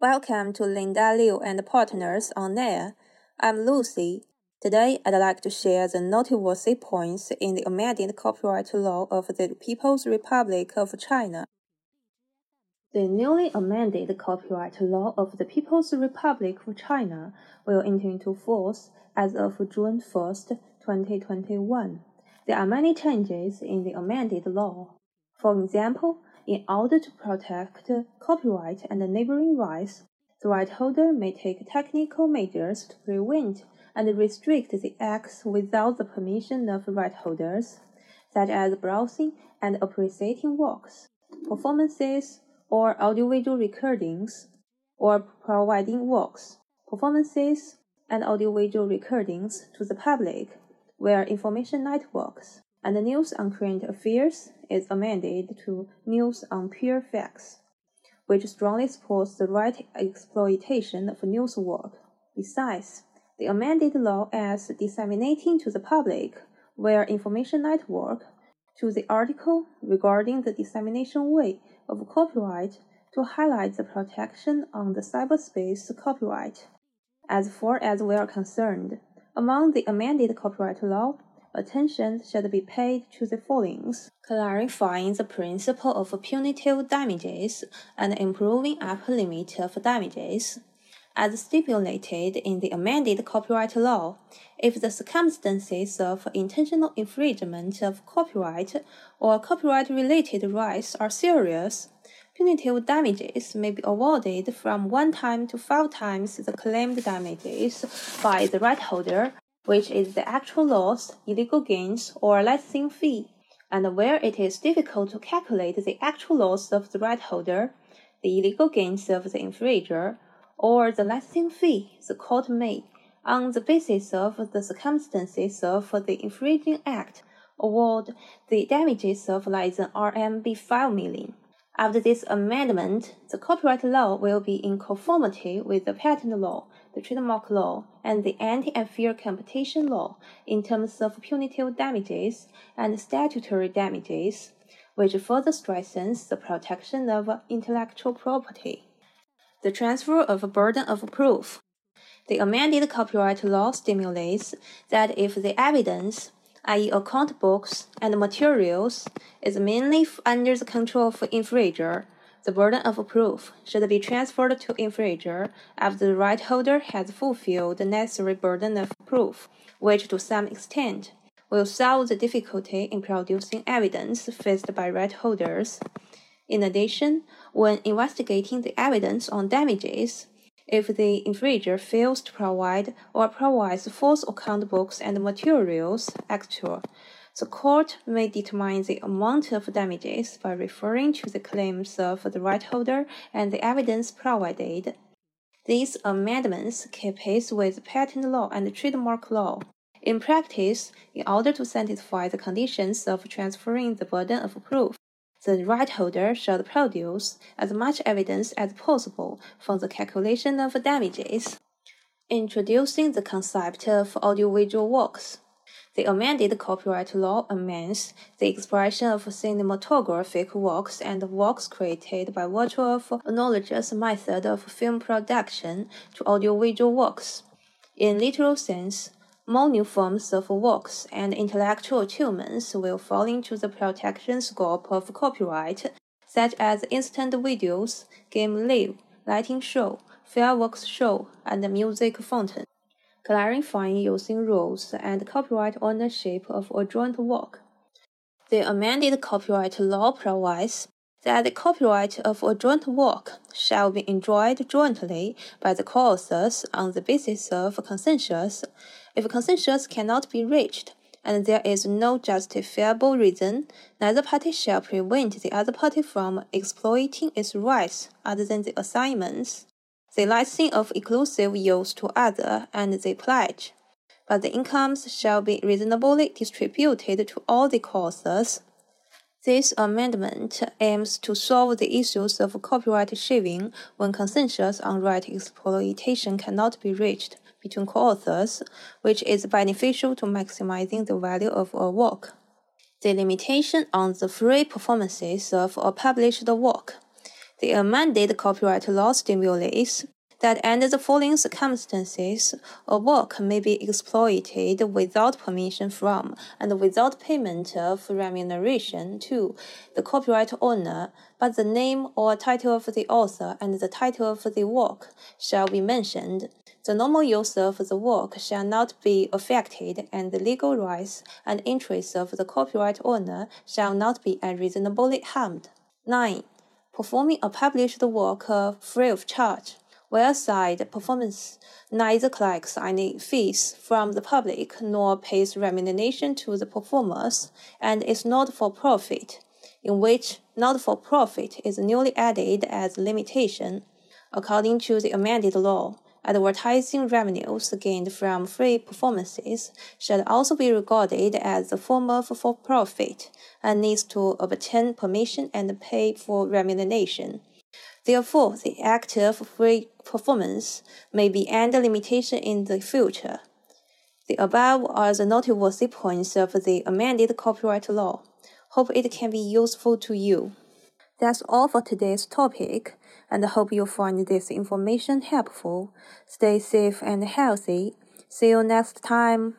Welcome to Linda Liu and Partners on Air. I'm Lucy. Today, I'd like to share the noteworthy points in the amended copyright law of the People's Republic of China. The newly amended copyright law of the People's Republic of China will enter into force as of June 1st, 2021. There are many changes in the amended law. For example, in order to protect copyright and neighboring rights, the right holder may take technical measures to prevent and restrict the acts without the permission of right holders, such as browsing and appreciating works, performances, or audiovisual recordings, or providing works, performances, and audiovisual recordings to the public via information networks and the news on current affairs is amended to news on pure facts, which strongly supports the right exploitation of news work. Besides, the amended law adds disseminating to the public via information network to the article regarding the dissemination way of copyright to highlight the protection on the cyberspace copyright. As far as we are concerned, among the amended copyright law, attention should be paid to the following clarifying the principle of punitive damages and improving upper limit of damages. As stipulated in the amended copyright law, if the circumstances of intentional infringement of copyright or copyright related rights are serious, punitive damages may be awarded from one time to five times the claimed damages by the right holder which is the actual loss, illegal gains, or licensing fee, and where it is difficult to calculate the actual loss of the right holder, the illegal gains of the infringer, or the licensing fee, the court may, on the basis of the circumstances of the infringing act, award the damages of than RMB 5 million. After this amendment, the copyright law will be in conformity with the patent law, the trademark law, and the anti-unfair competition law in terms of punitive damages and statutory damages, which further strengthens the protection of intellectual property. The transfer of a burden of proof. The amended copyright law stimulates that if the evidence i.e., account books and materials, is mainly under the control of infringer, the burden of proof should be transferred to infringer after the right holder has fulfilled the necessary burden of proof, which to some extent will solve the difficulty in producing evidence faced by right holders. In addition, when investigating the evidence on damages, if the infringer fails to provide or provides false account books and materials actual, the court may determine the amount of damages by referring to the claims of the right holder and the evidence provided. These amendments keep pace with patent law and trademark law. In practice, in order to satisfy the conditions of transferring the burden of proof, the right holder should produce as much evidence as possible for the calculation of damages. Introducing the concept of audiovisual works. The amended copyright law amends the expression of cinematographic works and works created by virtue of analogous method of film production to audiovisual works. In literal sense, more new forms of works and intellectual achievements will fall into the protection scope of copyright, such as instant videos, game live, lighting show, fireworks show, and music fountain. Clarifying using rules and copyright ownership of a joint work. The amended copyright law provides that the copyright of a joint work shall be enjoyed jointly by the co-authors on the basis of consensus. If consensus cannot be reached, and there is no justifiable reason, neither party shall prevent the other party from exploiting its rights other than the assignments, the licensing of exclusive use to other, and the pledge. But the incomes shall be reasonably distributed to all the co-authors this amendment aims to solve the issues of copyright shaving when consensus on right exploitation cannot be reached between co-authors, which is beneficial to maximizing the value of a work. The limitation on the free performances of a published work. The amended copyright law stimulates that under the following circumstances, a work may be exploited without permission from and without payment of remuneration to the copyright owner, but the name or title of the author and the title of the work shall be mentioned. The normal use of the work shall not be affected, and the legal rights and interests of the copyright owner shall not be unreasonably harmed. 9. Performing a published work free of charge. Whereaside performance neither collects any fees from the public nor pays remuneration to the performers and is not for profit, in which not for profit is newly added as limitation. According to the amended law, advertising revenues gained from free performances should also be regarded as a form of for profit and needs to obtain permission and pay for remuneration. Therefore, the act of free performance may be under limitation in the future. The above are the noteworthy points of the amended copyright law. Hope it can be useful to you. That's all for today's topic, and hope you find this information helpful. Stay safe and healthy. See you next time.